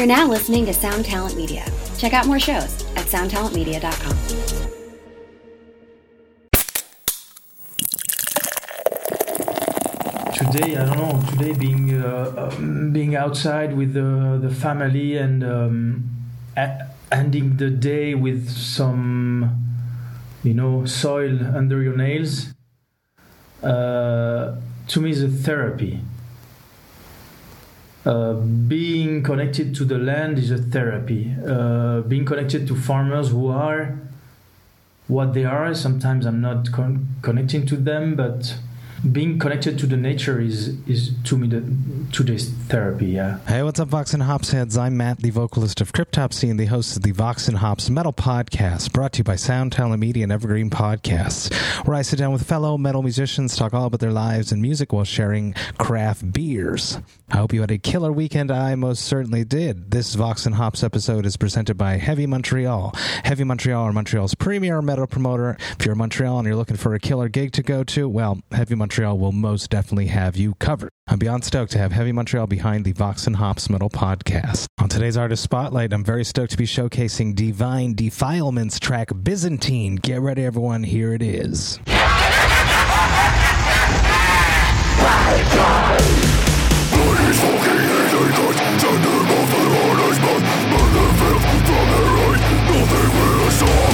You're now listening to Sound Talent Media. Check out more shows at soundtalentmedia.com. today I don't know today being uh, um, being outside with the the family and um, a- ending the day with some you know soil under your nails uh, to me is a therapy uh, being connected to the land is a therapy. Uh, being connected to farmers who are what they are sometimes i'm not con- connecting to them but being connected to the nature is is to me the today's therapy. Yeah. Hey, what's up, Vox and Hops heads? I'm Matt, the vocalist of Cryptopsy and the host of the Vox and Hops Metal Podcast, brought to you by Sound Talent Media and Evergreen Podcasts, where I sit down with fellow metal musicians, talk all about their lives and music while sharing craft beers. I hope you had a killer weekend. I most certainly did. This Vox and Hops episode is presented by Heavy Montreal. Heavy Montreal are Montreal's premier metal promoter. If you're in Montreal and you're looking for a killer gig to go to, well, Heavy Montreal will most definitely have you covered. I'm beyond stoked to have Heavy Montreal behind the Vox and Hops Metal Podcast. On today's Artist Spotlight, I'm very stoked to be showcasing Devine Defilement's track Byzantine. Get ready, everyone. Here it is. Disorder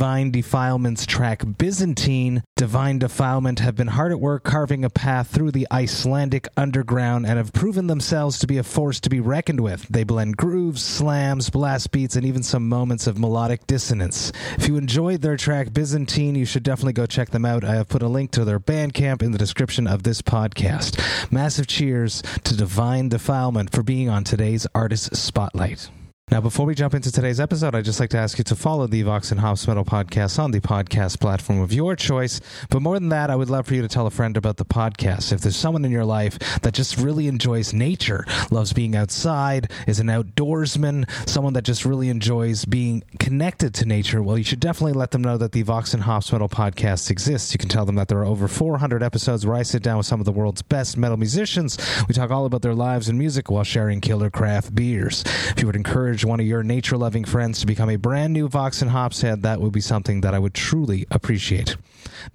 Devine Defilement's track Byzantine. Devine Defilement have been hard at work carving a path through the Icelandic underground and have proven themselves to be a force to be reckoned with. They blend grooves, slams, blast beats, and even some moments of melodic dissonance. If you enjoyed their track Byzantine, you should definitely go check them out. I have put a link to their Bandcamp in the description of this podcast. Massive cheers to Devine Defilement for being on today's Artist Spotlight. Now, before we jump into today's episode, I'd just like to ask you to follow the Vox and Hops Metal podcast on the podcast platform of your choice. But more than that, I would love for you to tell a friend about the podcast. If there's someone in your life that just really enjoys nature, loves being outside, is an outdoorsman, someone that just really enjoys being connected to nature, well, you should definitely let them know that the Vox and Hops Metal podcast exists. You can tell them that there are over 400 episodes where I sit down with some of the world's best metal musicians. We talk all about their lives and music while sharing killer craft beers. If you would encourage encourage one of your nature loving friends to become a brand new Vox and Hops head, that would be something that I would truly appreciate.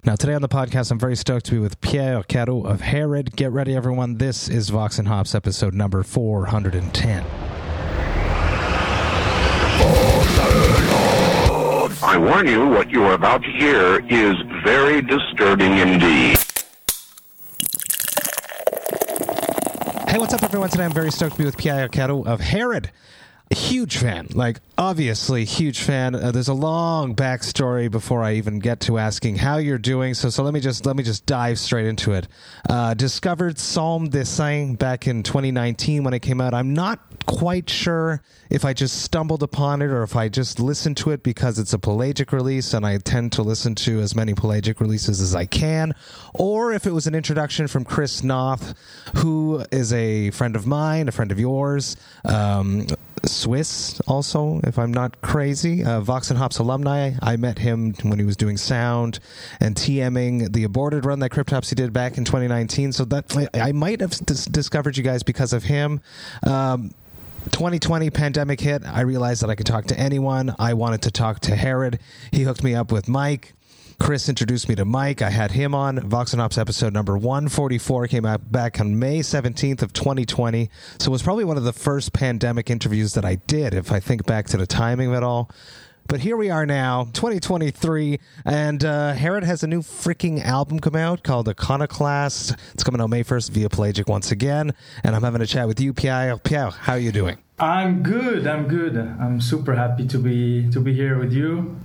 Now, today on the podcast, I'm very stoked to be with Pierre Carroz of Herod. Get ready, everyone. This is Vox and Hops episode number 410. I warn you, what you are about to hear is very disturbing indeed. Hey, what's up, everyone? Today I'm very stoked to be with Pierre Carroz of Herod huge fan like obviously huge fan. Uh, there's a long backstory before i even get to asking how you're doing so so let me just let me just dive straight into it. Uh, discovered Sombre Dessein back in 2019 when it came out. I'm not quite sure if i just stumbled upon it or if i just listened to it because it's a pelagic release and i tend to listen to as many pelagic releases as i can or if it was an introduction from chris noth who is a friend of mine a friend of yours um, Swiss, also, if I'm not crazy. Uh, Vox and Hops alumni. I met him when he was doing sound and TMing the aborted run that Cryptopsy did back in 2019. So that I, might have dis- discovered you guys because of him. Um, 2020 pandemic hit. I realized that I could talk to anyone. I wanted to talk to Herod. He hooked me up with Mike. Chris introduced me to Mike. I had him on. Vox and Hops episode number 144 came out back on May 17th of 2020. So it was probably one of the first pandemic interviews that I did, if I think back to the timing of it all. But here we are now, 2023, and uh, Herod has a new freaking album come out called Iconoclast. It's coming out May 1st via Pelagic once again, and I'm having a chat with you, Pierre. Pierre, how are you doing? I'm good. I'm good. I'm super happy to be to be here with you.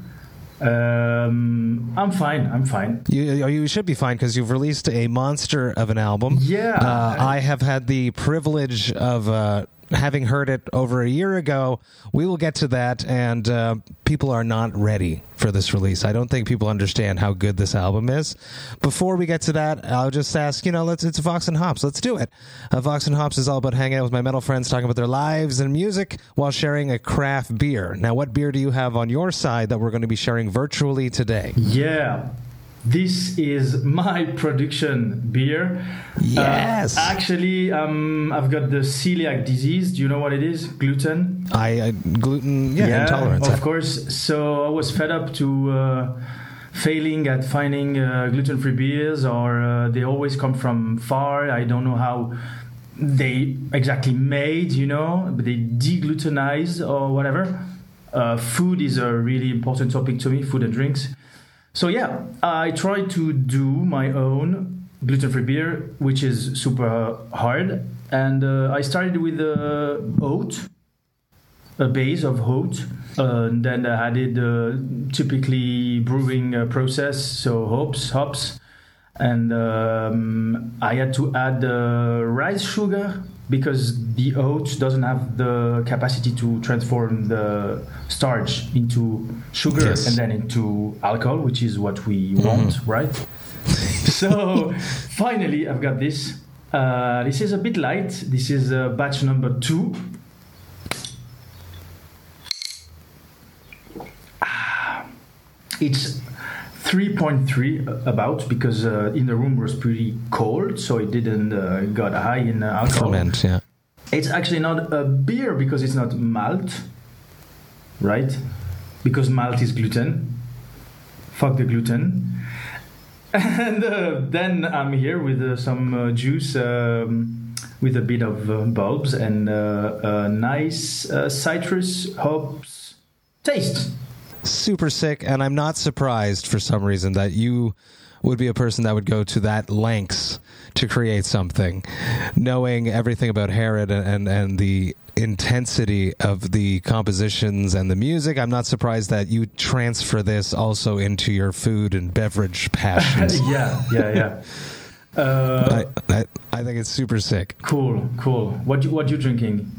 Um, I'm fine. I'm fine. You, you should be fine because you've released a monster of an album. Yeah. Uh, I have had the privilege of uh, having heard it over a year ago. We will get to that, and uh, people are not ready for this release. I don't think people understand how good this album is. Before we get to that, I'll just ask, you know, let's it's Vox and Hops. Let's do it. Uh, Vox and Hops is all about hanging out with my metal friends, talking about their lives and music while sharing a craft beer. Now, what beer do you have on your side that we're going to be sharing virtually today? Yeah. This is my production beer. Yes. Uh, actually, um, I've got the celiac disease. Do you know what it is? Gluten. I uh, gluten, yeah, intolerance. Of course. So I was fed up to uh, failing at finding uh, gluten-free beers, or uh, they always come from far. I don't know how they exactly made. You know, but they deglutenize or whatever. Uh, food is a really important topic to me. Food and drinks. So yeah, I try to do my own gluten-free beer, which is super hard. And uh, I started with uh, oat, a base of oat. Uh, and then I added uh, typically brewing uh, process, so hops, hops. And um, I had to add uh, rice sugar because the oat doesn't have the capacity to transform the starch into sugar Yes. and then into alcohol, which is what we want, right? so finally, I've got this. Uh, this is a bit light. This is uh, batch number two. Ah, It's 3.3 about because uh, in the room was pretty cold, so it didn't uh, got high in uh, alcohol. Ferment, yeah. It's actually not a beer because it's not malt, right? Because malt is gluten. Fuck the gluten. And uh, then I'm here with uh, some uh, juice um, with a bit of uh, bulbs and uh, uh, nice uh, citrus hops taste. Super sick, and I'm not surprised for some reason that you would be a person that would go to that lengths to create something, knowing everything about Herod and, and, and the intensity of the compositions and the music. I'm not surprised that you transfer this also into your food and beverage passions. yeah, yeah, yeah. Uh, I, I, I think it's super sick. cool, cool. What you, what you drinking?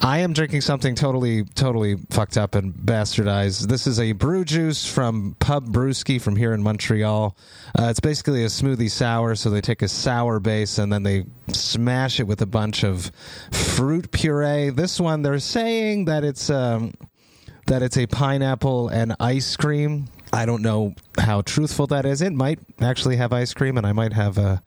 I am drinking something totally, totally fucked up and bastardized. This is a brew juice from Pub Brewskey from here in Montreal. Uh, it's basically a smoothie sour, so they take a sour base and then they smash it with a bunch of fruit puree. This one, they're saying that it's um, that it's a pineapple and ice cream. I don't know how truthful that is. It might actually have ice cream, and I might have a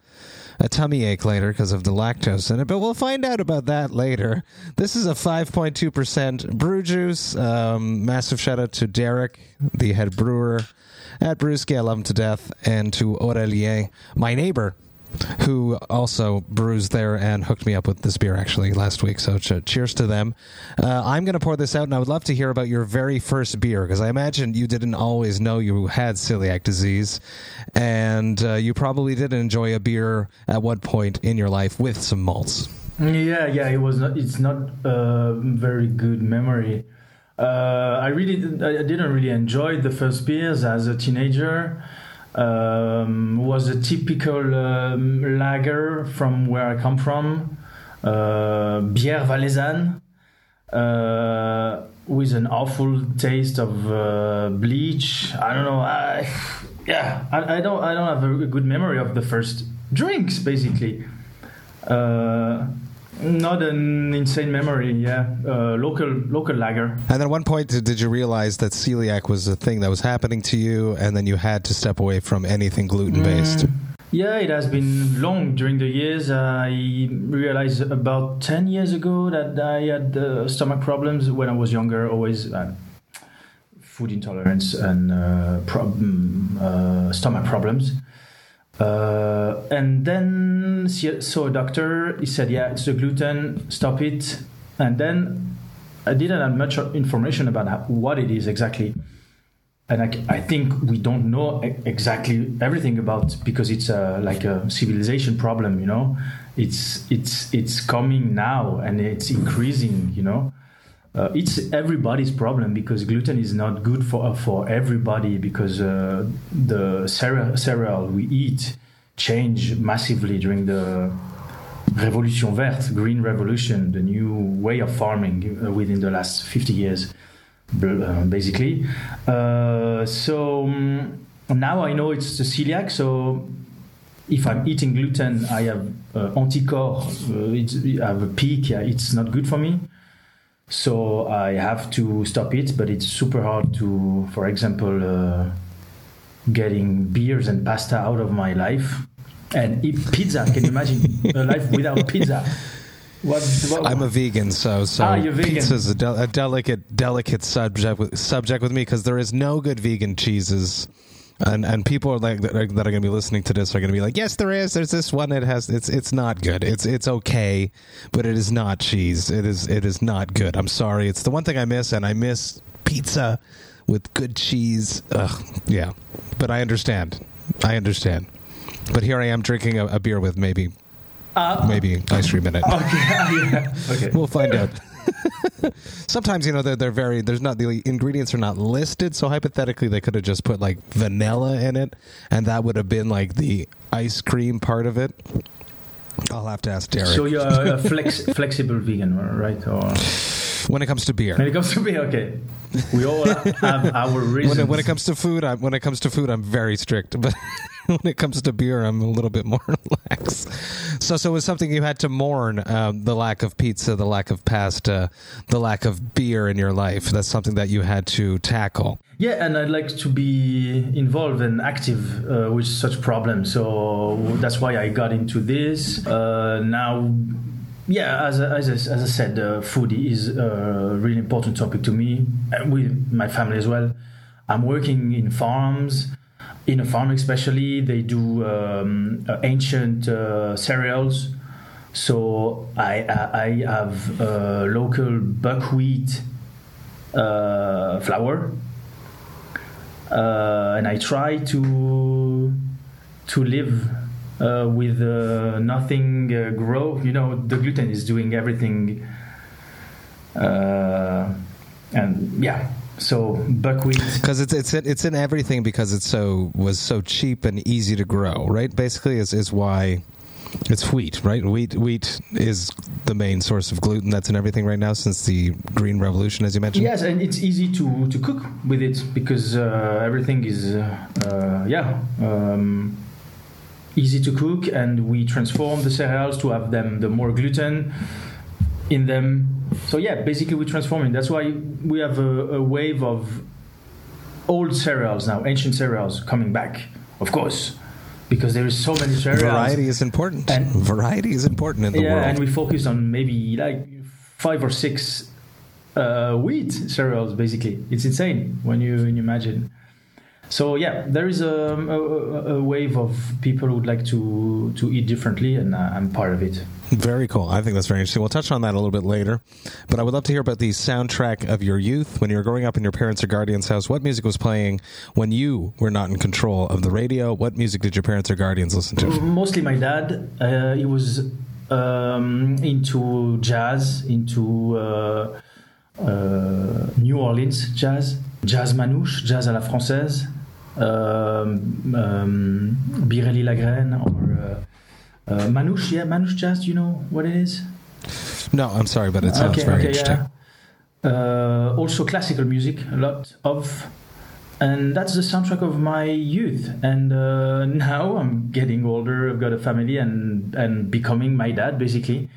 a tummy ache later because of the lactose in it, but we'll find out about that later. This is a 5.2% brew juice. Um, massive shout out to Derek, the head brewer at Brewskey. I love him to death. And to Aurelien, my neighbor, who also brews there and hooked me up with this beer actually last week. So ch- cheers to them. Uh, I'm going to pour this out, and I would love to hear about your very first beer because I imagine you didn't always know you had celiac disease, and uh, you probably did enjoy a beer at what point in your life with some malts. Yeah, yeah. It was. Not, it's not a very good memory. Uh, I really, I didn't really enjoy the first beers as a teenager. Um, was a typical um, lager from where I come from, uh, bière valaisanne, uh, with an awful taste of uh, bleach. I don't know. I, yeah, I, I don't. I don't have a good memory of the first drinks. Basically, uh, not an insane memory. Yeah, uh, local local lager. And at one point, did you realize that celiac was a thing that was happening to you, and then you had to step away from anything gluten based? Yeah, it has been long during the years. I realized about 10 years ago that I had uh, stomach problems when I was younger, always uh, food intolerance and uh, prob- uh, stomach problems. Uh, and then see- saw a doctor. He said, "Yeah, it's the gluten. Stop it." And then I didn't have much information about what it is exactly and I, I, think we don't know exactly everything about because it's a, like a civilization problem you know it's it's it's coming now and it's increasing you know uh, it's everybody's problem because gluten is not good for for everybody because uh, the cereal, we eat changed massively during the Revolution Verte, Green Revolution, the new way of farming uh, within the last 50 years uh, basically. Uh, so um, now I know it's the celiac. So if I'm eating gluten, I have uh, anticorps. Uh, I have a peak. It's not good for me. So I have to stop it. But it's super hard to, for example, uh, getting beers and pasta out of my life. And eat pizza. Can you imagine a life without pizza? What, what, I'm a vegan, so so ah, pizza is a, a, delicate delicate subject with, subject with me because there is no good vegan cheeses. And and people are like that are, that are going to be listening to this are going to be like, yes, there is. There's this one that has it's it's not good. It's it's okay, but it is not cheese. It is it is not good. I'm sorry. It's the one thing I miss, and I miss pizza with good cheese. Ugh, yeah, but I understand. I understand. But here I am drinking a, a beer with maybe uh, maybe ice cream in it. Okay, yeah. okay. We'll find out. Sometimes you know they're they're very there's not the ingredients are not listed, so hypothetically they could have just put like vanilla in it, and that would have been like the ice cream part of it. I'll have to ask Derek. So you're a flex, flexible vegan, right? Or when it comes to beer, when it comes to beer, okay. We all have our reasons. When it, when it comes to food, I, when it comes to food, I'm very strict, but when it comes to beer, I'm a little bit more relaxed. So, so it was something you had to mourn um, the lack of pizza, the lack of pasta, the lack of beer in your life. That's something that you had to tackle. Yeah, and I'd like to be involved and active uh, with such problems. So that's why I got into this. Uh, now, yeah, as, as, as I said, uh, food is a really important topic to me, and with my family as well. I'm working in farms in a farm especially they do um, uh, ancient uh, cereals so i i have uh, local buckwheat uh, flour, uh, and I try to to live uh, with nothing grow. You know, the gluten is doing everything, and yeah. So buckwheat. because it's it's it's in everything because it's so was so cheap and easy to grow, right? Basically, is is why it's wheat, right? Wheat wheat is the main source of gluten that's in everything right now since the green revolution, as you mentioned. Yes, and it's easy to, to cook with it because uh, everything is, uh, uh, yeah, um, easy to cook, and we transform the cereals to have them the more gluten in them. So yeah, basically we're transforming. That's why we have a, a wave of old cereals now, ancient cereals coming back, of course, because there is so many cereals. Variety is important. And- Variety is important in the yeah, world. and we focus on maybe like five or six uh, wheat cereals. Basically, it's insane when you when you imagine. So yeah, there is a, a, a wave of people who would like to to eat differently, and uh, I'm part of it. Very cool. I think that's very interesting. We'll touch on that a little bit later. But I would love to hear about the soundtrack of your youth. When you were growing up in your parents' or guardians' house, what music was playing when you were not in control of the radio? What music did your parents or guardians listen to? Mostly my dad. Uh, he was um, into jazz, into uh, uh, New Orleans jazz, jazz manouche, jazz à la française, um, um, Biréli Lagrène, or uh, manouche. Yeah, manouche jazz. You know what it is? No, I'm sorry, but it sounds very interesting. yeah. Uh, also classical music, a lot of, and that's the soundtrack of my youth. And uh, now I'm getting older. I've got a family and and becoming my dad basically.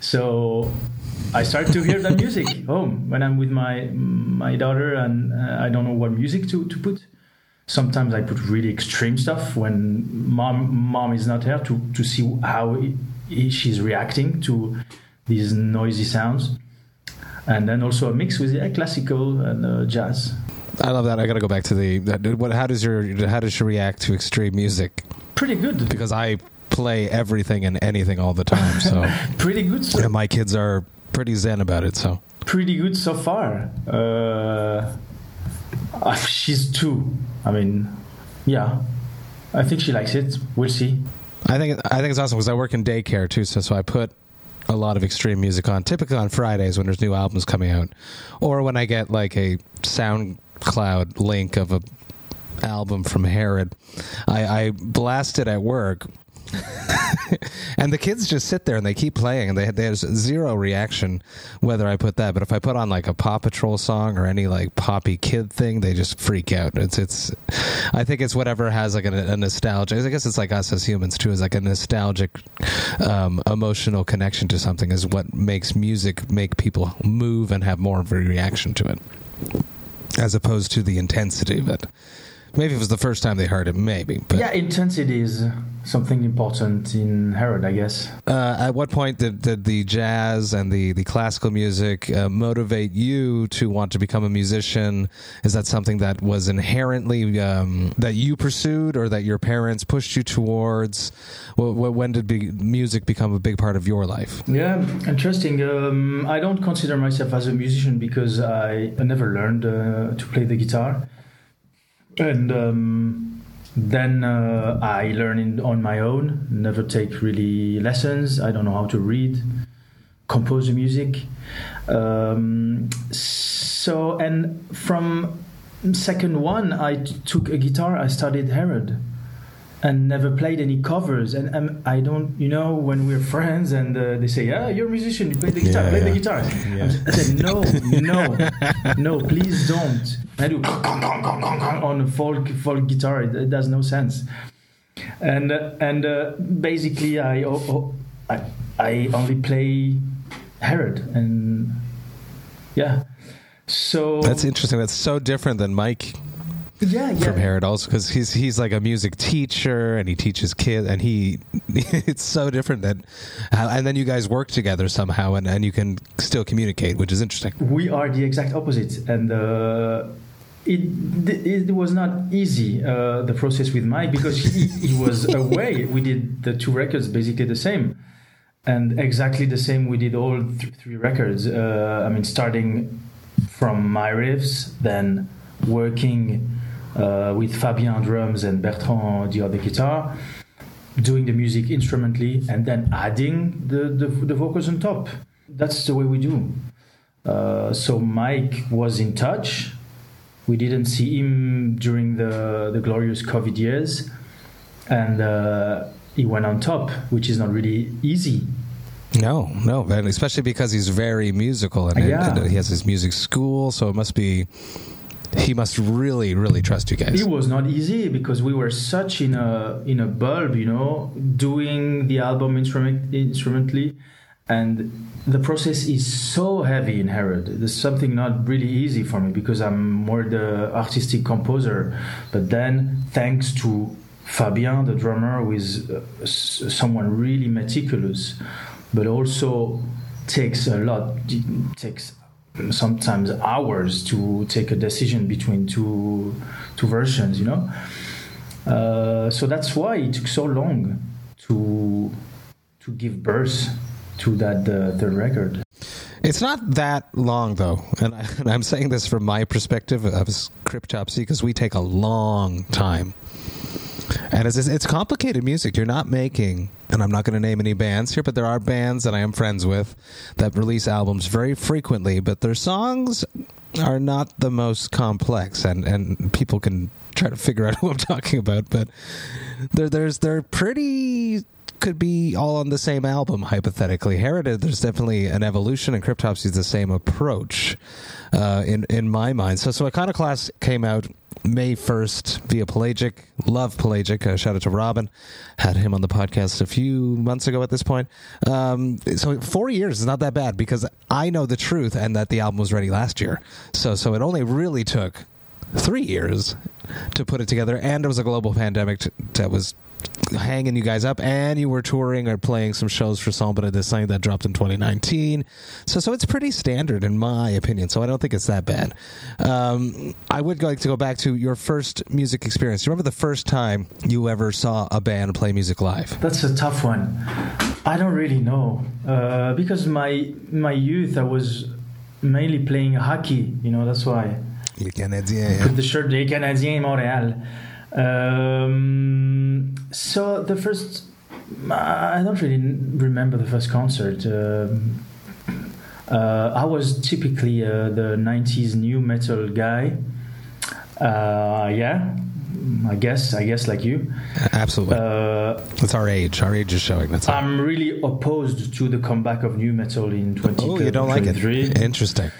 So I start to hear that music home when I'm with my my daughter, and uh, I don't know what music to to put. Sometimes I put really extreme stuff when mom mom is not here to to see how he- he- she's reacting to these noisy sounds, and then also a mix with yeah, classical and uh, jazz. I love that. I got to go back to the. that- What? How does your how does she react to extreme music? Pretty good, Because I play everything and anything all the time. So pretty good, so, and my kids are pretty zen about it. So pretty good so far. Uh, uh, she's two. I mean, yeah, I think she likes it. We'll see. I think I think it's awesome because I work in daycare too. So so I put a lot of extreme music on, typically on Fridays when there's new albums coming out, or when I get like a SoundCloud link of a album from Herod. I, I blast it at work. and the kids just sit there and they keep playing. And they there's zero reaction whether I put that but if I put on like a Paw Patrol song or any like poppy kid thing they just freak out. It's it's I think it's whatever has like a, a nostalgia. I guess it's like us as humans too is like a nostalgic um, emotional connection to something is what makes music make people move and have more of a reaction to it as opposed to the intensity of it. Maybe it was the first time they heard it maybe but Yeah, intensity is something important in Herod, I guess. Uh, at what point did, did the jazz and the, the classical music uh, motivate you to want to become a musician? Is that something that was inherently um, that you pursued, or that your parents pushed you towards? Wh- wh- when did be, music become a big part of your life? Yeah, interesting. Um, I don't consider myself as a musician because I, I never learned uh, to play the guitar, and um, then uh, I learned on my own. Never take really lessons. I don't know how to read, compose the music. Um, so and from second one, I t- took a guitar. I studied Herod and never played any covers. And um, I don't, you know, when we're friends and uh, they say, "Yeah, you're a musician. You play the guitar. Yeah, play the yeah. guitar." I said, "No, no, no, please don't." I do on a folk folk guitar. It, it does no sense. And uh, and uh, basically, I, oh, I I only play Herod and yeah. So That's interesting. That's so different than Mike yeah, yeah. from Herod, also because he's he's like a music teacher and he teaches kids, and he it's so different that, how, and then you guys work together somehow, and, and you can still communicate, which is interesting. we are the exact opposite and uh, it, it was not easy uh, the process with mike because he, he was away we did the two records basically the same and exactly the same we did all th- three records uh, i mean starting from my riffs, then working uh, with Fabien on drums and Bertrand the other guitar, doing the music instrumentally, and then adding the, the, the vocals on top. That's the way we do. Uh, so Mike was in touch. We didn't see him during the, the glorious COVID years, and uh, he went on top, which is not really easy. No, no, especially because he's very musical and, Yeah. and he has his music school, so it must be. He must really, really trust you guys. It was not easy because we were such in a in a bulb, you know, doing the album instrument instrumentally, and the process is so heavy in Herod. There's something not really easy for me because I'm more the artistic composer. But then, thanks to Fabien, the drummer, is uh, someone really meticulous, but also takes a lot takes sometimes hours to take a decision between two two versions you know? Uh, so that's why it took so long to to give birth to that uh, third record. It's not that long though, and, I, I'm saying this from my perspective of Cryptopsy because we take a long time, and it's it's complicated music. You're not making, and I'm not going to name any bands here, but there are bands that I am friends with that release albums very frequently, but their songs are not the most complex, and and people can try to figure out who I'm talking about, but they're there's they're pretty could be all on the same album hypothetically. Heritage, there's definitely an evolution, and Cryptopsy is the same approach uh, in in my mind. So, so Iconoclast came out May first via Pelagic. Love Pelagic. Uh, shout out to Robin. Had him on the podcast a few months ago. At this point, um, so four years is not that bad because I know the truth and that the album was ready last year. So, so it only really took three years to put it together, and it was a global pandemic t- that was hanging you guys up, and you were touring or playing some shows for Sombre Dessein that dropped in 2019. So, so it's pretty standard in my opinion. So I don't think it's that bad. Um, I would like to go back to your first music experience. Do you remember the first time you ever saw a band play music live? that's a tough one i don't really know uh, because my my youth i was mainly playing hockey you know that's why Les Canadiens. with the shirt des Canadiens Montréal. Um, so the first, I don't really remember the first concert. Um uh, I was typically uh, the '90s nu metal guy. Uh, yeah, I guess. I guess like you. Absolutely. Uh, it's our age. Our age is showing. That's all. I'm really opposed to the comeback of nu metal in 2023. Oh, you don't like it? Interesting.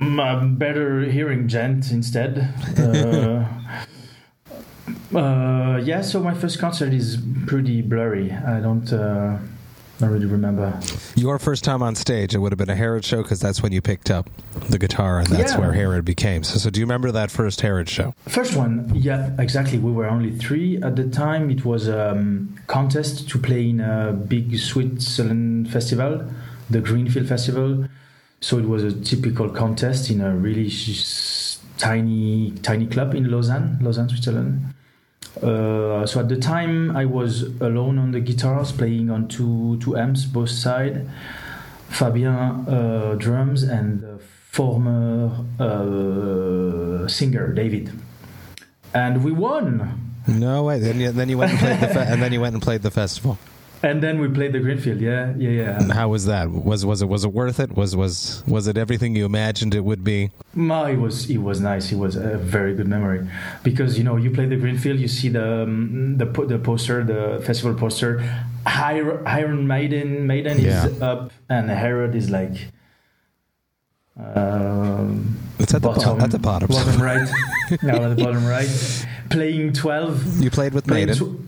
Mm, I'm better hearing djent instead. Uh, yeah, so my first concert is pretty blurry. I don't, uh, don't really remember. Your first time on stage, it would have been a Herod show because that's when you picked up the guitar, and that's Yeah. where Herod became. So, so do you remember that first Herod show? First one, yeah, exactly. We were only three at the time. It was a um, contest to play in a big Switzerland festival, the Greenfield Festival. So it was a typical contest in a really sh- tiny, tiny club in Lausanne, Lausanne, Switzerland. Uh, so at the time, I was alone on the guitars, playing on two two amps, both side. Fabien uh, drums and the former uh, singer David, and we won. No way. Then you, then you went and played the fe- and then you went and played the festival. And then we played the Greenfield. Yeah, yeah, And yeah. how was that? Was was it was it worth it? Was was was it everything you imagined it would be? No, it was it was nice. It was a very good memory because you know you play the Greenfield, you see the um, the the poster, the festival poster. Iron, Iron Maiden Maiden is up, and Herod is like. Um, It's at the bottom. At the bottom. bottom right. yeah, at the bottom right. Playing twelve. You played with Maiden. tw-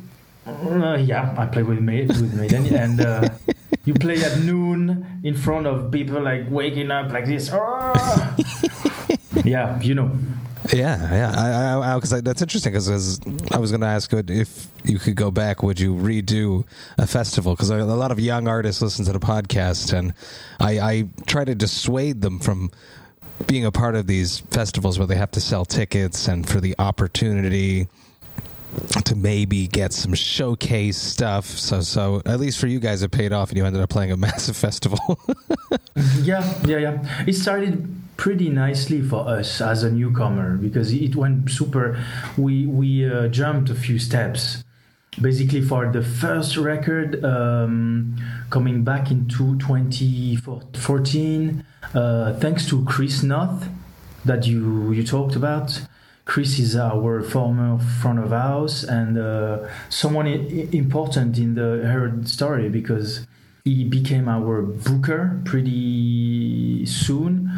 uh, yeah, I play with Maiden, with Maiden, and uh, you play at noon in front of people like waking up like this. "Ah!" yeah, you know. Yeah, yeah. I, I, because that's interesting. Because I was going to ask if you could go back, would you redo a festival? Because a lot of young artists listen to the podcast, and I, I try to dissuade them from being a part of these festivals where they have to sell tickets and for the opportunity to maybe get some showcase stuff. So, so at least for you guys, it paid off, and you ended up playing a massive festival. Yeah, yeah, yeah. It started pretty nicely for us as a newcomer because it went super. We we uh, jumped a few steps. Basically, for the first record, um, coming back into 2014, uh, thanks to Chris Noth that you you talked about. Chris is our former front of house and uh, someone I- important in the Herod story because he became our booker pretty soon.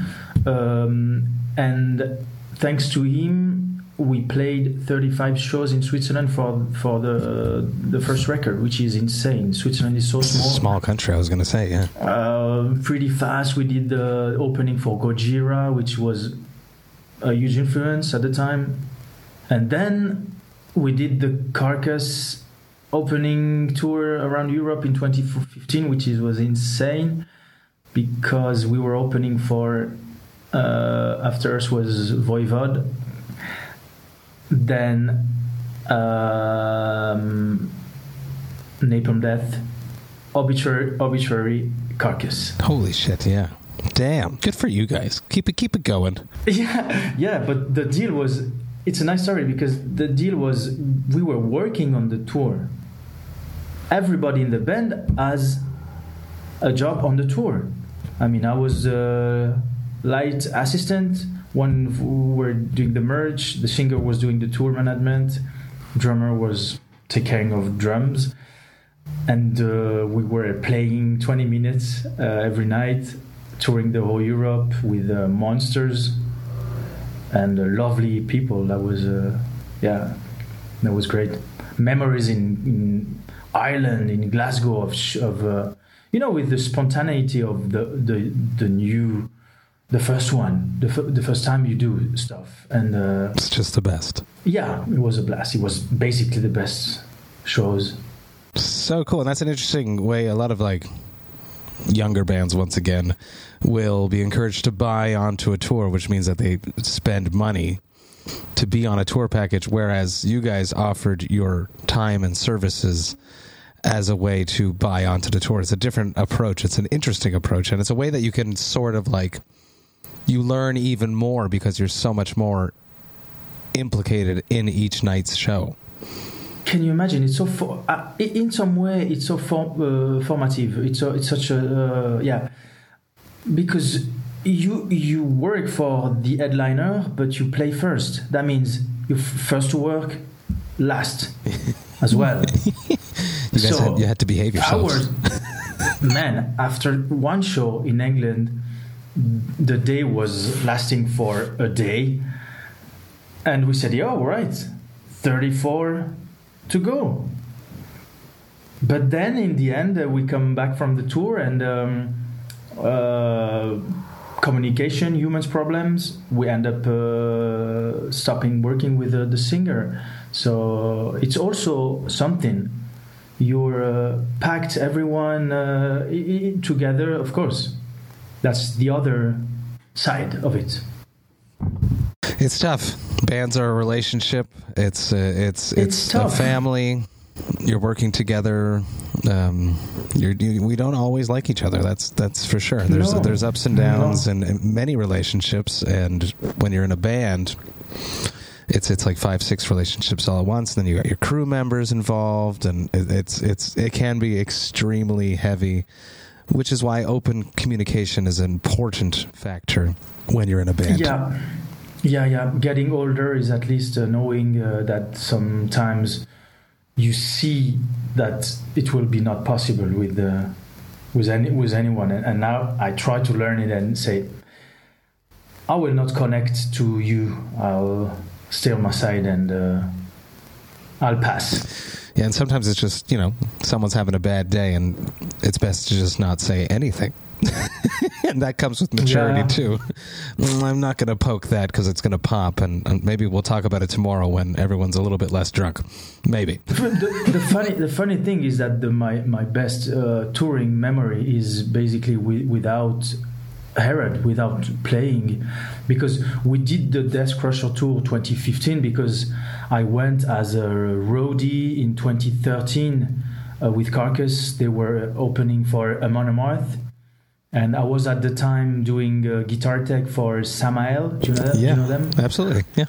Um, and thanks to him, we played 35 shows in Switzerland for for the the first record, which is insane. Switzerland is so small. small country. I was going to say, yeah. Uh, pretty fast. We did the opening for Gojira, which was a huge influence at the time. And then we did the Carcass opening tour around Europe in 2015, which is, was insane because we were opening for uh, after us was Voivod. Then um, Napalm Death, Obituary, Obituary, Carcass. Holy shit, yeah. Damn. Good for you guys. Keep it keep it going. Yeah, yeah, but the deal was it's a nice story because the deal was we were working on the tour. Everybody in the band has a job on the tour. I mean, I was a light assistant. One were doing the merch. The singer was doing the tour management. Drummer was taking care of drums, and uh, we were playing 20 minutes uh, every night, touring the whole Europe with uh, monsters and uh, lovely people. That was, uh, yeah, that was great. Memories in, in Ireland, in Glasgow, of, of uh, you know, with the spontaneity of the the the new, the first one, the f- the first time you do stuff, and uh, It's just the best. yeah, it was a blast. It was basically the best shows. So cool. And that's an interesting way a lot of like younger bands once again will be encouraged to buy onto a tour, which means that they spend money to be on a tour package, whereas you guys offered your time and services as a way to buy onto the tour. It's a different approach. It's an interesting approach, and it's a way that you can sort of like you learn even more because you're so much more implicated in each night's show. Can you imagine? It's so for, uh, in some way it's so for, uh, formative. It's so, it's such a uh, yeah because you you work for the headliner, but you play first. That means you first to work, last as well. You guys So, had, you had to behave yourselves. Hours, man. After one show in England, the day was lasting for a day, and we said, "Yeah, all right, thirty-four to go." But then, in the end, uh, we come back from the tour and. Um, uh, communication, humans problems, we end up uh, stopping working with uh, the singer. So it's also something. You're uh, packed everyone uh, together, of course. That's the other side of it. It's tough. Bands are a relationship. It's uh, it's it's, It's a family. You're working together. Um, you're, you, we don't always like each other. That's that's for sure. There's No. there's ups and downs in, in many relationships, and when you're in a band, it's it's like five six relationships all at once. And then you got your crew members involved, and it, it's it's it can be extremely heavy. Which is why open communication is an important factor when you're in a band. Yeah, yeah, yeah. Getting older is at least uh, knowing uh, that sometimes you see that it will be not possible with uh, with any with anyone, and, and now I try to learn it and say, I will not connect to you. I'll stay on my side and uh, I'll pass. Yeah, and sometimes it's just, you know, someone's having a bad day and it's best to just not say anything. and that comes with maturity Yeah. too. Mm, I'm not going to poke that because it's going to pop, and, and maybe we'll talk about it tomorrow when everyone's a little bit less drunk. Maybe. the, the funny the funny thing is that the, my my best uh, touring memory is basically wi- without Herod, without playing, because we did the Deathcrusher tour 2015 because I went as a roadie in 2013 uh, with Carcass. They were opening for Amon Amarth, and I was at the time doing uh, guitar tech for Samael. Do you know, that? Yeah, you know them? absolutely. Yeah.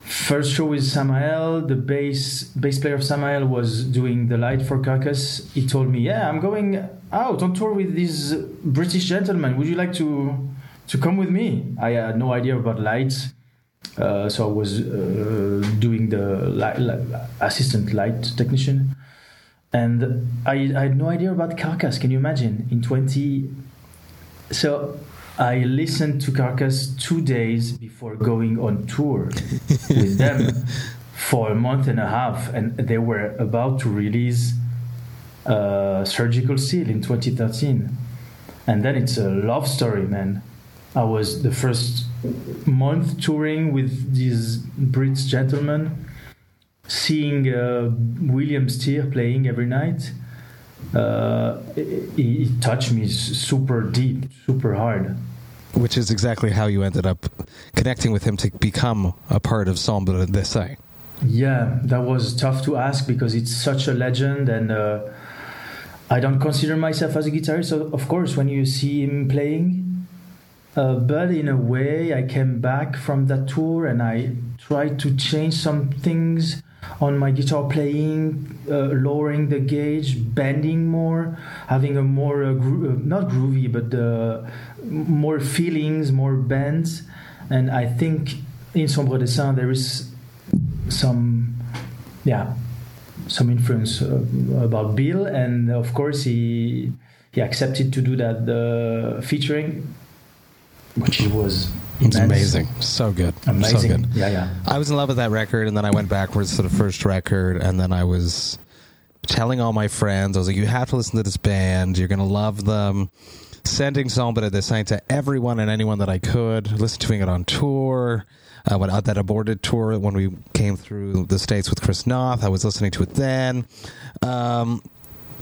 First show with Samael, the bass bass player of Samael was doing the light for Carcass. He told me, "Yeah, I'm going out on tour with these British gentlemen. Would you like to to come with me?" I had no idea about lights, uh, so I was uh, doing the light, assistant light technician, and I, I had no idea about Carcass. Can you imagine in twenty? So I listened to Carcass two days before going on tour with them for a month and a half, and they were about to release uh, Surgical Steel in 2013. And then it's a love story, man. I was the first month touring with these Brits gentlemen, seeing uh, William Steer playing every night. Uh, it, it touched me super deep, super hard. Which is exactly how you ended up connecting with him to become a part of Sombre Dessein. Yeah, that was tough to ask because it's such a legend, and uh, I don't consider myself as a guitarist. So of course, when you see him playing, uh, but in a way, I came back from that tour and I tried to change some things on my guitar playing, uh, lowering the gauge, bending more, having a more uh, gro- uh, not groovy, but uh, more feelings, more bends, and I think in Sombre Dessein there is some, yeah, some influence uh, about Bill, and of course he he accepted to do that uh, featuring, which was It's amazing. So good. amazing, So good. yeah, yeah. I was in love with that record, and then I went backwards to the first record, and then I was telling all my friends, I was like, you have to listen to this band. You're going to love them. Sending Sombre Dessein to everyone and anyone that I could. Listening to it on tour. Uh, when, uh, that aborted tour when we came through the States with Chris Noth, I was listening to it then. Um,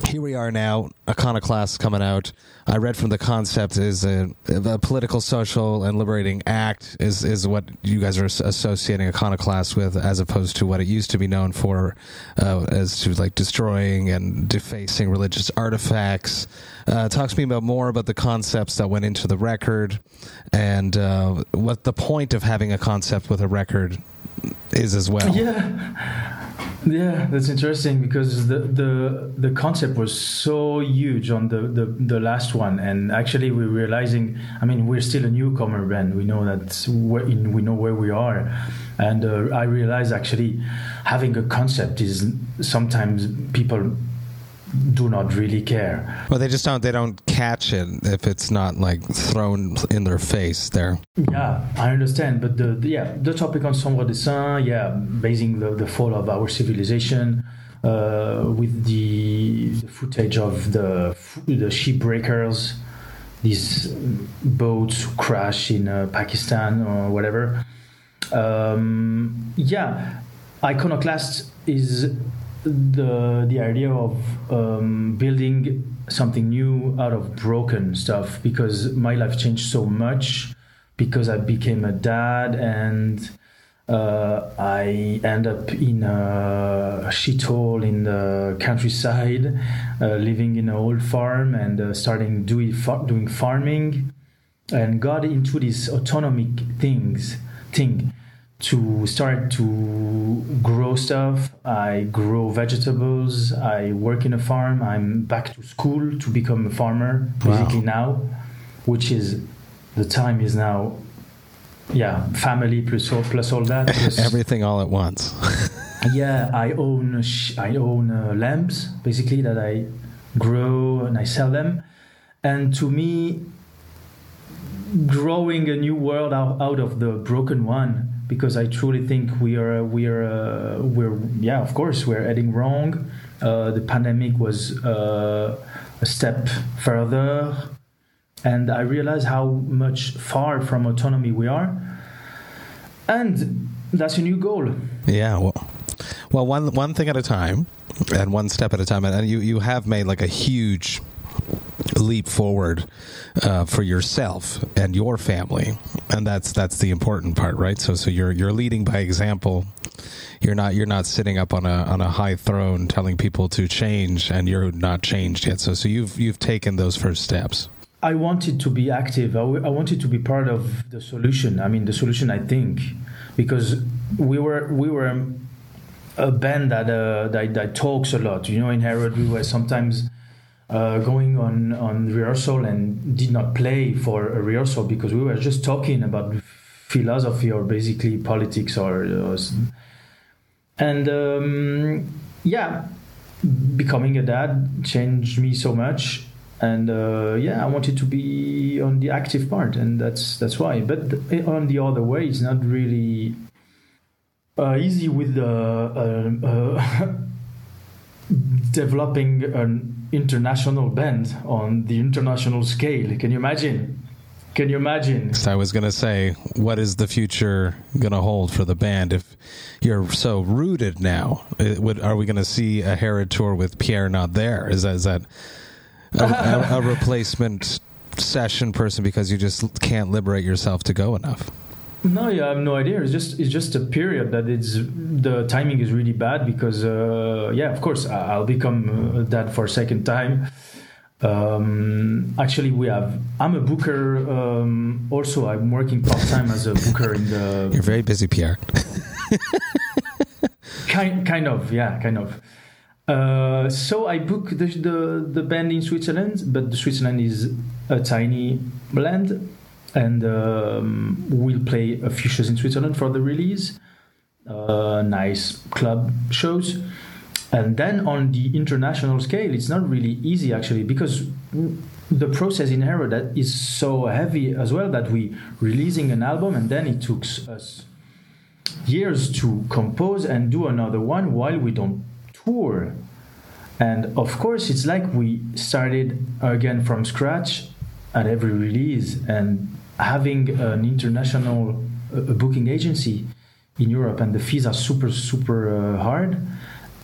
here we are now. Iconoclast coming out. I read from the concept is a, a political, social, and liberating act is is what you guys are associating Iconoclast with, as opposed to what it used to be known for, uh, as to like destroying and defacing religious artifacts. Uh, talk to me about more about the concepts that went into the record, and uh, what the point of having a concept with a record is as well. Yeah, yeah, that's interesting because the the the concept was so huge on the the, the last one, and actually we're realizing. I mean, we're still a newcomer band. We know that we know where we are, and uh, I realize actually having a concept is sometimes people do not really care. Well, they just don't. They don't catch it if it's not like thrown in their face. There. Yeah, I understand, but the, the yeah the topic on Sombre Dessein, yeah, basing the, the fall of our civilization, uh, with the, the footage of the the shipbreakers, these boats who crash in uh, Pakistan or whatever. Um, yeah, Iconoclast is the the idea of um, building something new out of broken stuff because my life changed so much because I became a dad and uh, I end up in a shithole in the countryside, uh, living in an old farm and uh, starting doing far- doing farming, and got into this autonomic things thing to start to grow stuff. I grow vegetables. I work in a farm. I'm back to school to become a farmer basically now, which is the time is now. Yeah, family plus all, plus all that. Plus, Everything all at once. yeah, I own I own uh, lamps basically that I grow and I sell them, and to me, growing a new world out, out of the broken one because I truly think we are we are uh, we're yeah of course we're heading wrong. Uh, the pandemic was uh, a step further, and I realize how much far from autonomy we are, and that's a new goal. yeah. Well, well, one one thing at a time, and one step at a time, and you you have made like a huge leap forward uh, for yourself and your family, and that's that's the important part, right? So so you're you're leading by example. You're not you're not sitting up on a on a high throne telling people to change, and you're not changed yet. So so you've you've taken those first steps. I wanted to be active. I, w- I wanted to be part of the solution. I mean, the solution. I think because we were we were a band that uh, that, that talks a lot. You know, in Herod we were sometimes uh, going on on rehearsal and did not play for a rehearsal because we were just talking about philosophy or basically politics or. Uh, and um, yeah, becoming a dad changed me so much and uh, yeah, I wanted to be on the active part, and that's that's why. But on the other way, it's not really uh, easy with the uh, uh developing an international band on the international scale. Can you imagine? Can you imagine? I was going to say, what is the future going to hold for the band if you're so rooted now? It, would, are we going to see a Herod tour with Pierre not there? Is that is that a, a, a replacement session person because you just can't liberate yourself to go enough. No, yeah, I have no idea. It's just it's just a period that it's the timing is really bad because uh, yeah, of course I'll become dad for a second time. Um, actually, we have. I'm a booker. Um, also, I'm working part time as a booker in the. You're very busy, Pierre. kind kind of yeah, kind of. Uh, so I booked the, the, the band in Switzerland, but the Switzerland is a tiny land, and um, we'll play a few shows in Switzerland for the release. Uh, nice club shows, and then on the international scale, it's not really easy actually because the process in Herod is so heavy as well that we releasing an album and then it took us years to compose and do another one while we don't tour. And of course, it's like we started again from scratch at every release and having an international uh, booking agency in Europe, and the fees are super, super uh, hard,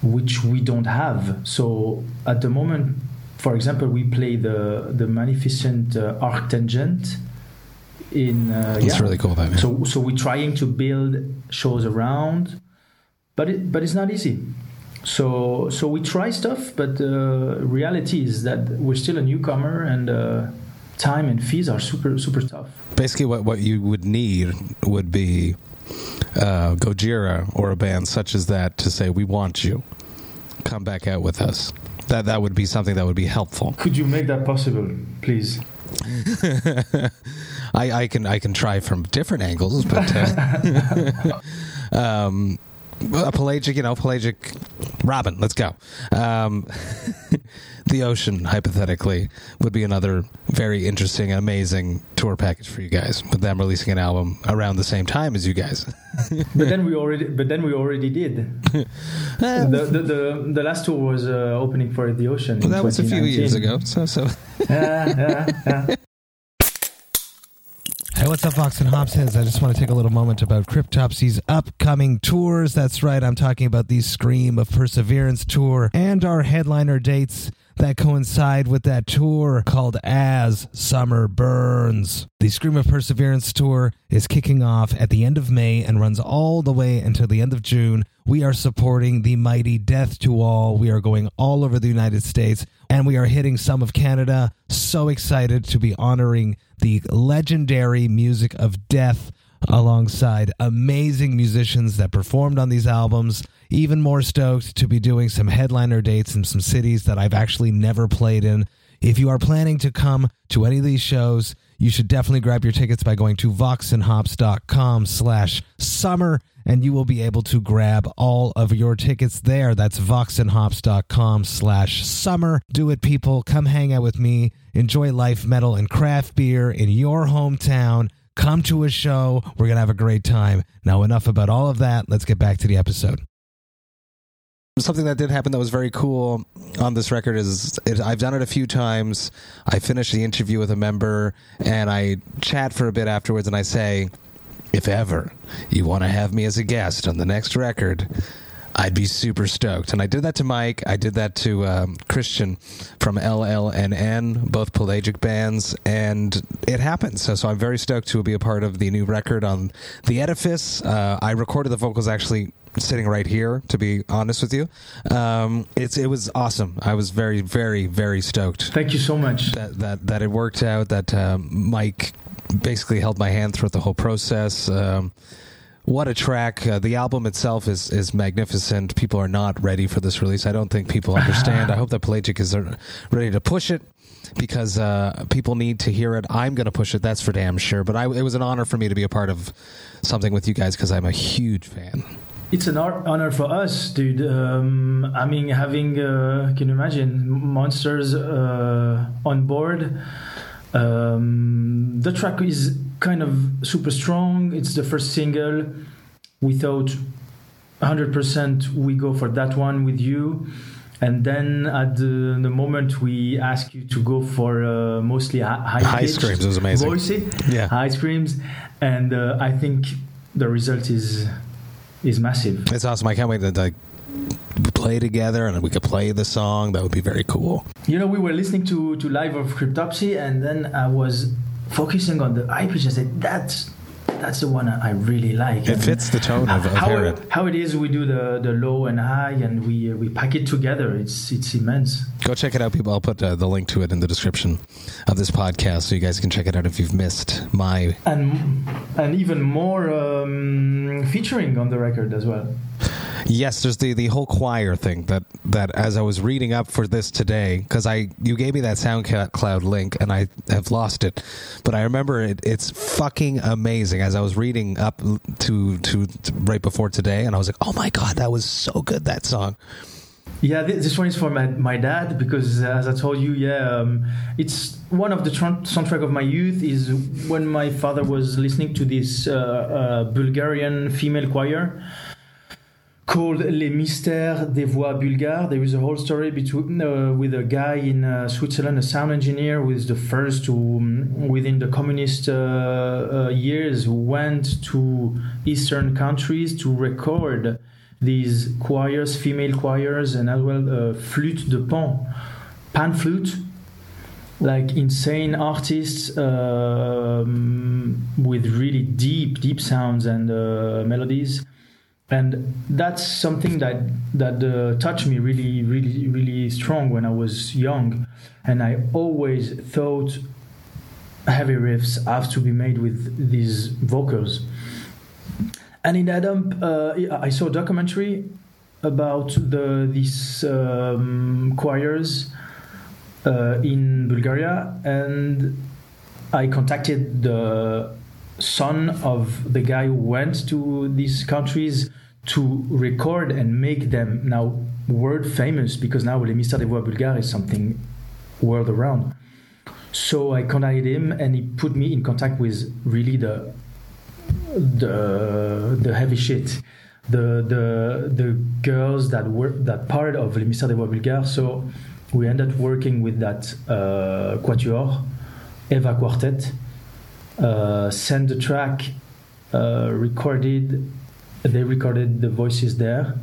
which we don't have. So at the moment, for example, we play the the Magnificent uh, Arctangent in. Uh, That's yeah. really cool. That, So so we're trying to build shows around, but it but it's not easy. So so we try stuff, but the uh, reality is that we're still a newcomer and. Uh, time and fees are super super tough. Basically, what what you would need would be uh, Gojira or a band such as that to say, "We want you, come back out with us." That that would be something that would be helpful. Could you make that possible, please? I, I can I can try from different angles, but uh, um, a pelagic, you know, pelagic Robin. Let's go. Um, the ocean, hypothetically, would be another very interesting and amazing tour package for you guys. With them releasing an album around the same time as you guys. but then we already, but then we already did. the, the, the the last tour was uh, opening for the ocean. Well, that was a few years ago. So so. yeah, yeah, yeah. What's up, Vox and Hopsheads? I just want to take a little moment about Cryptopsy's upcoming tours. That's right, I'm talking about the Scream of Perseverance tour and our headliner dates that coincide with that tour called As Summer Burns. The Scream of Perseverance tour is kicking off at the end of May and runs all the way until the end of June. We are supporting the mighty Death to All. We are going all over the United States and we are hitting some of Canada. So excited to be honoring the legendary music of death alongside amazing musicians that performed on these albums. Even more stoked to be doing some headliner dates in some cities that I've actually never played in. If you are planning to come to any of these shows, you should definitely grab your tickets by going to voxandhops.com slash summer and you will be able to grab all of your tickets there. That's voxandhops.com slash summer. Do it, people. Come hang out with me. Enjoy life, metal, and craft beer in your hometown. Come to a show. We're going to have a great time. Now, enough about all of that. Let's get back to the episode something that did happen that was very cool on this record is it, I've done it a few times. I finish the interview with a member and I chat for a bit afterwards and I say, if ever you want to have me as a guest on the next record, I'd be super stoked. And I did that to Mike. I did that to um, Christian from LLNN, both pelagic bands, and it happened. So, so I'm very stoked to be a part of the new record on The Edifice. Uh, I recorded the vocals actually sitting right here. To be honest with you, um, it's it was awesome. I was very, very, very stoked Thank you so much. that that that it worked out. That um, Mike basically held my hand throughout the whole process. Um, what a track! Uh, the album itself is is magnificent. People are not ready for this release. I don't think people understand. I hope that Pelagic is ready to push it because uh, people need to hear it. I'm going to push it. That's for damn sure. But I, it was an honor for me to be a part of something with you guys because I'm a huge fan. It's an honor for us, dude. Um, I mean, having uh, can you imagine monsters uh, on board? Um, the track is kind of super strong. It's the first single. We thought 100% we go for that one with you. And then at the, the moment we ask you to go for uh, mostly hi- high, High screams, was amazing. voicey, Yeah. high screams, and uh, I think the result is is massive. It's awesome. I can't wait to like play together and we could play the song. That would be very cool. You know, we were listening to to live of Cryptopsy, and then I was focusing on the high pitch. I said, "That's that's the one I really like." It And fits the tone of, of how Herod. how it is we do the, the low and high, and we we pack it together. It's it's immense. Go check it out, people. I'll put uh, the link to it in the description of this podcast so you guys can check it out if you've missed my. and and even more um, featuring on the record as well. Yes, there's the, the whole choir thing that, that as I was reading up for this today, because I you gave me that SoundCloud link and I have lost it, but I remember it. It's fucking amazing. As I was reading up to, to to right before today, and I was like, oh my god, that was so good that song. Yeah, thi- this one is for my, my dad because, uh, as I told you, yeah, um, it's one of the tran- soundtrack of my youth. Is when my father was listening to this uh, uh, Bulgarian female choir called Les Mystères des Voix Bulgares. There is a whole story between uh, with a guy in uh, Switzerland, a sound engineer, who is the first to um, within the communist uh, uh, years who went to eastern countries to record these choirs, female choirs, and as well uh, flute de pan, pan flute, like insane artists um, with really deep, deep sounds and uh, melodies. And that's something that that uh, touched me really, really, really strong when I was young, and I always thought heavy riffs have to be made with these vocals. And in adam uh, I saw a documentary about the these um, choirs uh, in Bulgaria, and I contacted the son of the guy who went to these countries to record and make them now world famous because now Les Mystères des Voix Bulgares is something world around. So I contacted him and he put me in contact with really the the the heavy shit. The the the girls that were that part of Les Mystères des Voix Bulgares. So we ended up working with that uh, quatuor, Eva Quartet, uh, sent the track, uh, recorded. They recorded the voices there,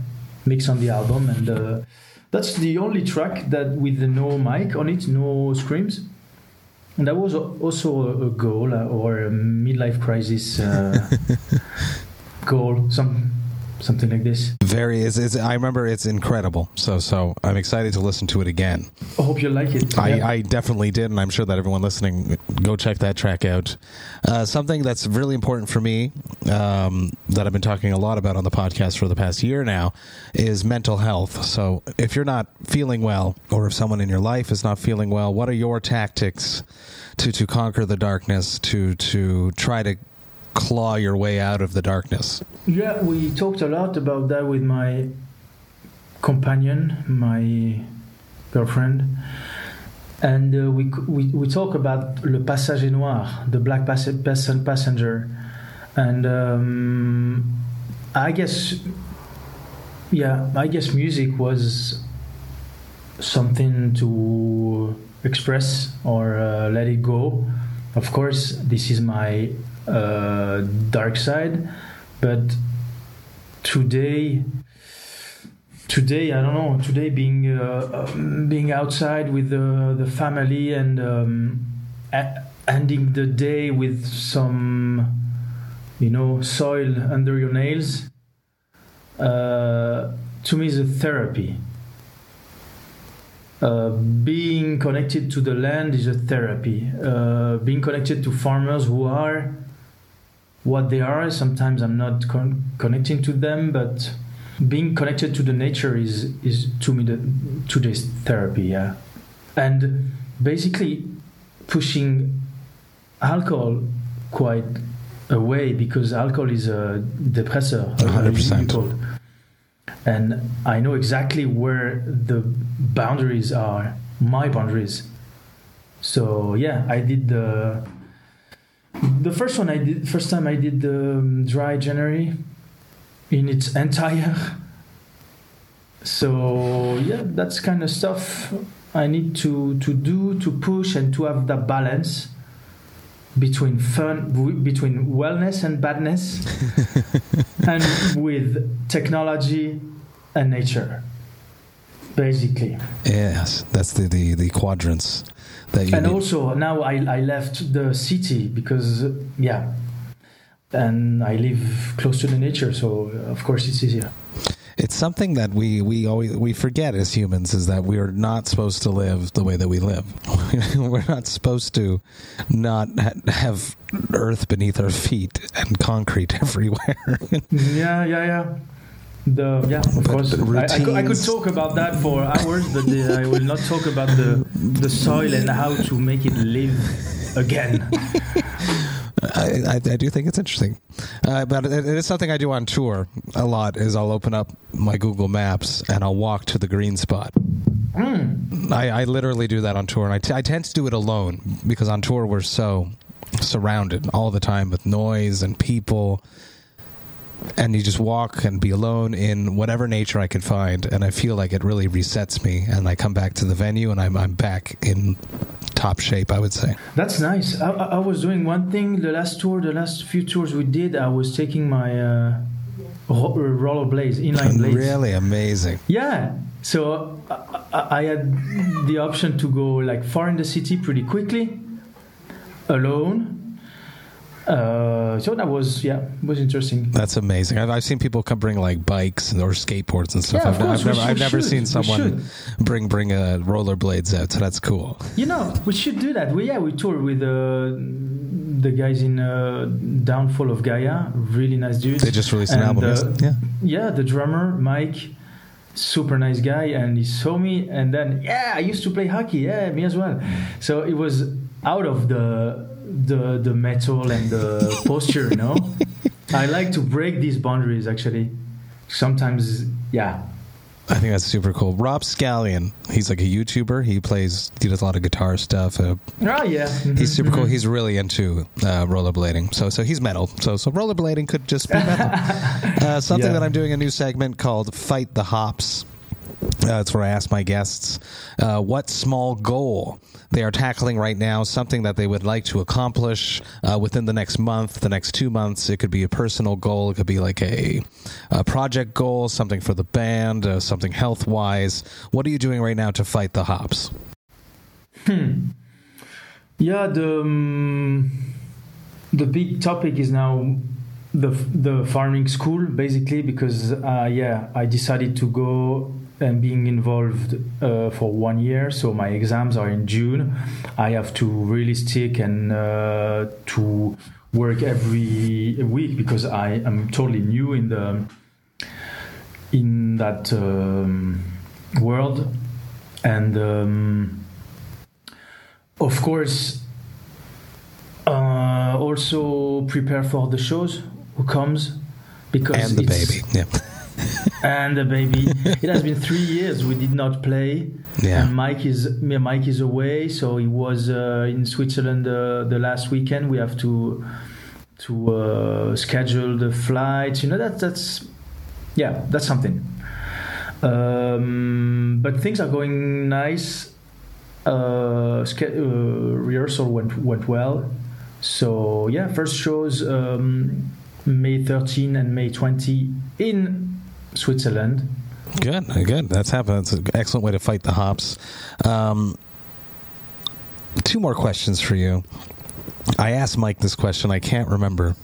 mixed on the album, and uh, that's the only track that with no mic on it, no screams. And that was also a goal or a midlife crisis uh, goal, some something like this. Very is is I remember it's incredible. So so I'm excited to listen to it again. I hope you like it. I, Yeah. I definitely did, and I'm sure that everyone listening go check that track out. Uh, something that's really important for me um, that I've been talking a lot about on the podcast for the past year now is mental health. So if you're not feeling well, or if someone in your life is not feeling well, what are your tactics to to conquer the darkness? To to try to claw your way out of the darkness. Yeah, we talked a lot about that with my companion, my girlfriend, and uh, we, we we talk about le passager noir, the black pass- pass- passenger, and um, I guess, yeah, I guess music was something to express or uh, let it go. Of course, this is my uh, dark side, but today today i don't know today being uh, um, being outside with the the family and um, ending the day with some you know soil under your nails uh, to me is a therapy. Uh, being connected to the land is a therapy. Uh, being connected to farmers who are what they are. Sometimes I'm not con- connecting to them, but being connected to the nature is is to me the today's therapy. Yeah, and basically pushing alcohol quite away because alcohol is a depressor. 100%. And I know exactly where the boundaries are, my boundaries. So yeah, I did the the first one I did first time I did the um, dry January in its entire. So yeah, that's kind of stuff I need to to do to push and to have that balance between fun w- between wellness and badness and with technology and nature basically Yes, that's the the, the quadrants that you and need. also now I, I left the city because yeah and i live close to the nature so of course it's easier It's something that we we always we forget as humans is that we are not supposed to live the way that we live. We're not supposed to not ha- have earth beneath our feet and concrete everywhere. yeah yeah yeah the yeah of But course the I, I, could, I could talk about that for hours but uh, i will not talk about the the soil and how to make it live again I, I, I do think it's interesting, uh, but it, it is something I do on tour a lot. Is I'll open up my Google Maps and I'll walk to the green spot. I, I literally do that on tour, and I, t- I tend to do it alone because on tour we're so surrounded all the time with noise and people, and you just walk and be alone in whatever nature I can find, and I feel like it really resets me, and I come back to the venue and I'm I'm back in top shape. I would say. That's nice. I, I was doing one thing the last tour, the last few tours we did. I was taking my uh, ro- roller blades, inline blades. Really amazing. Yeah. So I I had the option to go like far in the city pretty quickly, alone. Uh, so that was yeah was interesting. That's amazing. I've, I've seen people come bring like bikes or skateboards and stuff. Yeah, of I've, course, I've never, should- I've never should. seen someone bring bring uh, rollerblades out, so that's cool. You know, we should do that. We yeah, we toured with uh, the guys in uh, Downfall of Gaia. Really nice dudes. They just released an album. uh, yeah, yeah, the drummer Mike, super nice guy, and he saw me, and then yeah, I used to play hockey. Yeah, me as well. So it was out of the the the metal and the posture. You know, I like to break these boundaries. Actually, sometimes yeah. I think that's super cool. Rob Scallon, he's like a YouTuber. He plays, he does a lot of guitar stuff. Uh, Ah, yeah. he's super cool. Mhm. He's really into uh, rollerblading. So, so he's metal. So, so rollerblading could just be metal. uh, something Yeah. that I'm doing a new segment called "Fight the Hops." It's where I ask my guests uh, what small goal they are tackling right now, something that they would like to accomplish uh, within the next month, the next two months. It could be a personal goal, it could be like a, a project goal, something for the band, uh, something health wise. What are you doing right now to fight the hops? Hmm. Yeah, the um, the big topic is now the the farming school basically because uh, yeah I decided to go and being involved uh, for one year so my exams are in June I have to really stick and uh, to work every week because I am totally new in the in that um, world and um, of course uh, also prepare for the shows who comes because And the baby. Yeah. and the baby it has been three years we did not play. Yeah. and mike is mike is away so he was uh, in switzerland uh, the last weekend. We have to to uh, schedule the flights. You know that that's yeah that's something. Um, but things are going nice. Uh, ske- uh, rehearsal went went well. So yeah first shows um, may 13 and may 20 in switzerland Good, good. That's happened. That's an excellent way to fight the hops. Um, two more questions for you. I asked Mike this question. I can't remember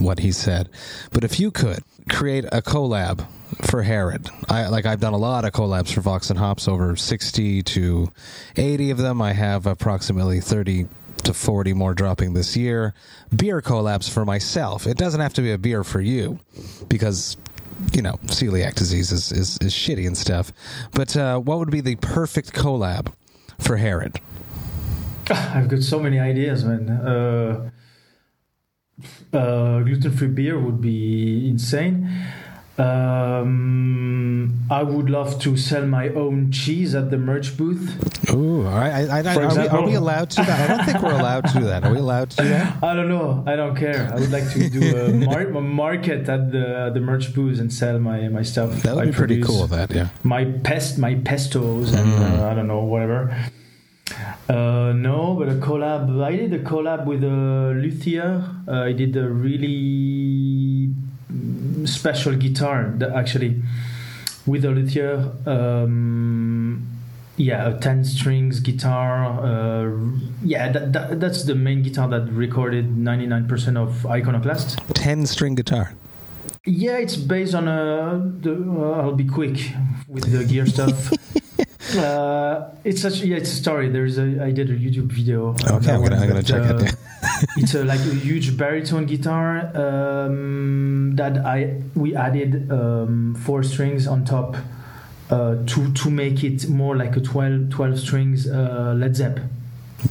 what he said, but if you could create a collab for Herod. I like I've done a lot of collabs for Vox and Hops, over sixty to eighty of them. I have approximately thirty to forty more dropping this year. Beer collabs for myself. It doesn't have to be a beer for you, because you know celiac disease is is, is shitty and stuff. But uh, what would be the perfect collab for Herod? I've got so many ideas, man. Uh, uh, gluten-free beer would be insane. Um, I would love to sell my own cheese at the merch booth. Ooh, right. I, I, For are, we, are we allowed to do that? I don't think we're allowed to do that. Are we allowed to do that? I don't know. I don't care. I would like to do a, mar- a market at the the merch booth and sell my my stuff. That would I be pretty cool. That yeah. My pest, my pestos, and Mm. uh, I don't know whatever. Uh, no, but a collab. I did a collab with a luthier. Uh, I did a really special guitar that actually with a luthier. Um, yeah, a ten strings guitar. Uh, yeah, that, that, that's the main guitar that recorded ninety nine percent of Iconoclast. Ten string guitar. Yeah, it's based on a. The, uh, I'll be quick with the gear stuff. uh, it's such yeah, it's a story. There's a I did a YouTube video. Okay, I'm gonna- I'm gonna check it, uh, yeah. it's a, like a huge baritone guitar um, that I we added um, four strings on top uh, to to make it more like a 12, 12 strings uh, Led Zepp.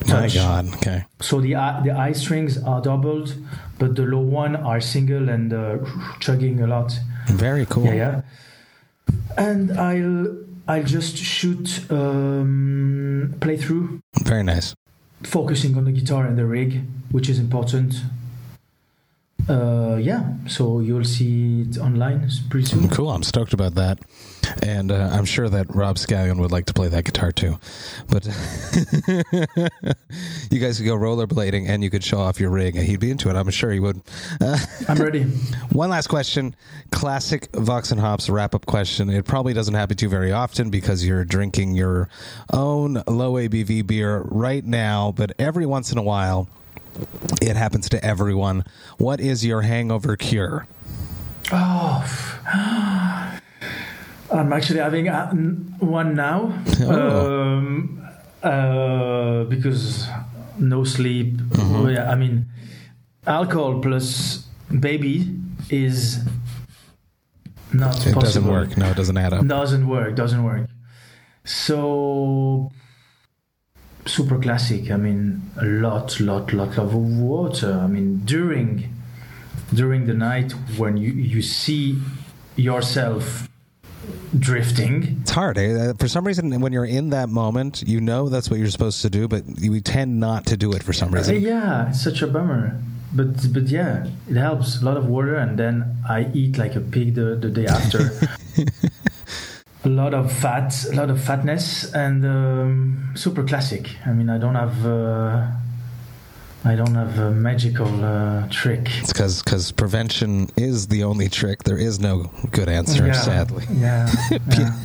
My touch. God. Okay. So the uh, the high strings are doubled, but the low one are single and uh, chugging a lot. Very cool. Yeah, yeah. And I'll I'll just shoot um, playthrough, Very nice. focusing on the guitar and the rig, which is important. Uh, yeah, so you'll see it online pretty soon. Cool. I'm stoked about that. And uh, I'm sure that Rob Scallon would like to play that guitar too. But you guys could go rollerblading and you could show off your rig and he'd be into it. I'm sure he would. Uh, I'm ready. one last question. Classic Vox and Hops wrap up question. It probably doesn't happen to you very often because you're drinking your own low ABV beer right now, but every once in a while, it happens to everyone. What is your hangover cure? Oh, I'm actually having uh, one now. Oh. Um, uh, because no sleep. Well, yeah, I mean, alcohol plus baby is not It possible. doesn't work. No, it doesn't add up. Doesn't work. Doesn't work. So super classic. I mean, a lot, lot, lot of water. I mean, during during the night when you you see yourself drifting. It's hard. Eh? Uh, For some reason, when you're in that moment, you know that's what you're supposed to do, but you tend not to do it for some Uh, reason. yeah, it's such a bummer. But but yeah, it helps. A lot of water, and then I eat like a pig the, the day after. a lot of fat, a lot of fatness, and um, super classic. I mean, I don't have uh, I don't have a magical uh, trick. It's because prevention is the only trick. There is no good answer, yeah, sadly. Yeah. yeah.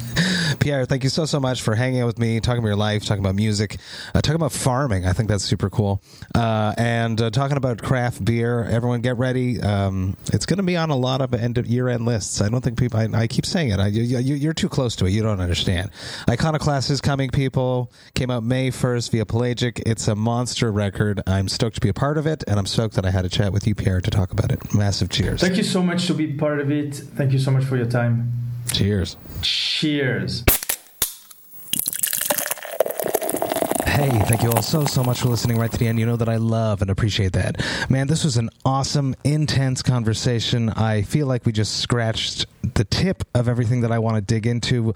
Pierre, thank you so so much for hanging out with me, talking about your life, talking about music, uh, talking about farming. I think that's super cool, uh, and uh, talking about craft beer. Everyone, get ready. Um, it's going to be on a lot of end of year end lists. I don't think people. I, I keep saying it. I, you, you're too close to it. You don't understand. Iconoclast is coming. People came out May first via Pelagic. It's a monster record. I'm stoked to be a part of it, and I'm stoked that I had a chat with you, Pierre, to talk about it. Massive cheers. Thank you so much to be part of it. Thank you so much for your time. Cheers. Cheers. Hey, thank you all so, so much for listening right to the end. You know that I love and appreciate that. Man, this was an awesome, intense conversation. I feel like we just scratched the tip of everything that I want to dig into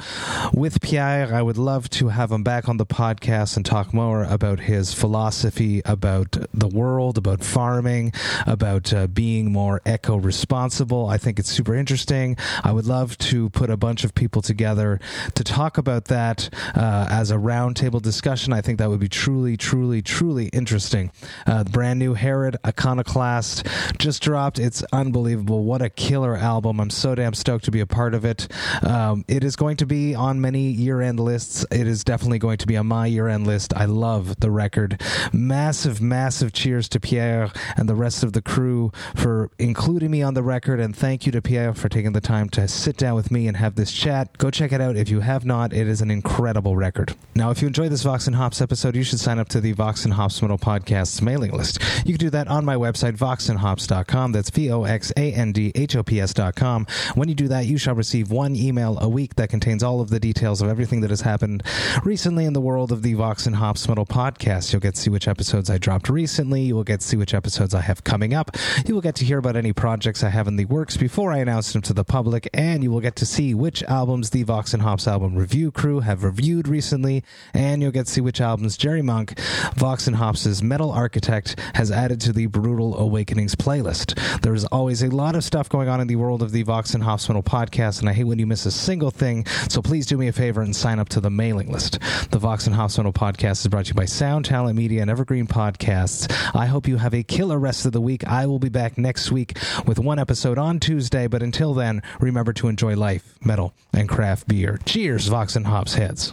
with Pierre. I would love to have him back on the podcast and talk more about his philosophy about the world, about farming, about uh, being more eco responsible. I think it's super interesting. I would love to put a bunch of people together to talk about that uh, as a roundtable discussion. I think that would be truly, truly, truly interesting. Uh, brand new Herod Iconoclast just dropped. It's unbelievable. What a killer album. I'm so damn stoked stoked to be a part of it. Um, it is going to be on many year end lists. It is definitely going to be on my year end list. I love the record. Massive, massive cheers to Pierre and the rest of the crew for including me on the record. And thank you to Pierre for taking the time to sit down with me and have this chat. Go check it out if you have not. It is an incredible record. Now, if you enjoyed this Vox and Hops episode, you should sign up to the Vox and Hops Metal Podcast's mailing list. You can do that on my website, voxandhops.com. That's V O X A N D H O P S.com. When you do that, you shall receive one email a week that contains all of the details of everything that has happened recently in the world of the Vox and Hops Metal Podcast. You'll get to see which episodes I dropped recently. You will get to see which episodes I have coming up. You will get to hear about any projects I have in the works before I announce them to the public, and you will get to see which albums the Vox and Hops album review crew have reviewed recently, and you'll get to see which albums Jerry Monk, Vox and Hops' metal architect, has added to the Brewtal Awakenings playlist. There's always a lot of stuff going on in the world of the Vox and Hops Podcast, and I hate when you miss a single thing, so please do me a favor and sign up to the mailing list. The Vox and Metal podcast is brought to you by Sound Talent Media and Evergreen Podcasts. I hope you have a killer rest of the week. I will be back next week with one episode on Tuesday, but until then, remember to enjoy life, metal, and craft beer. Cheers, Vox and Hops heads.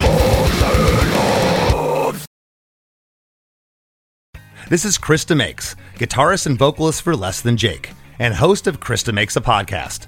This is Chris DeMakes, guitarist and vocalist for Less Than Jake, and host of Chris DeMakes a Podcast,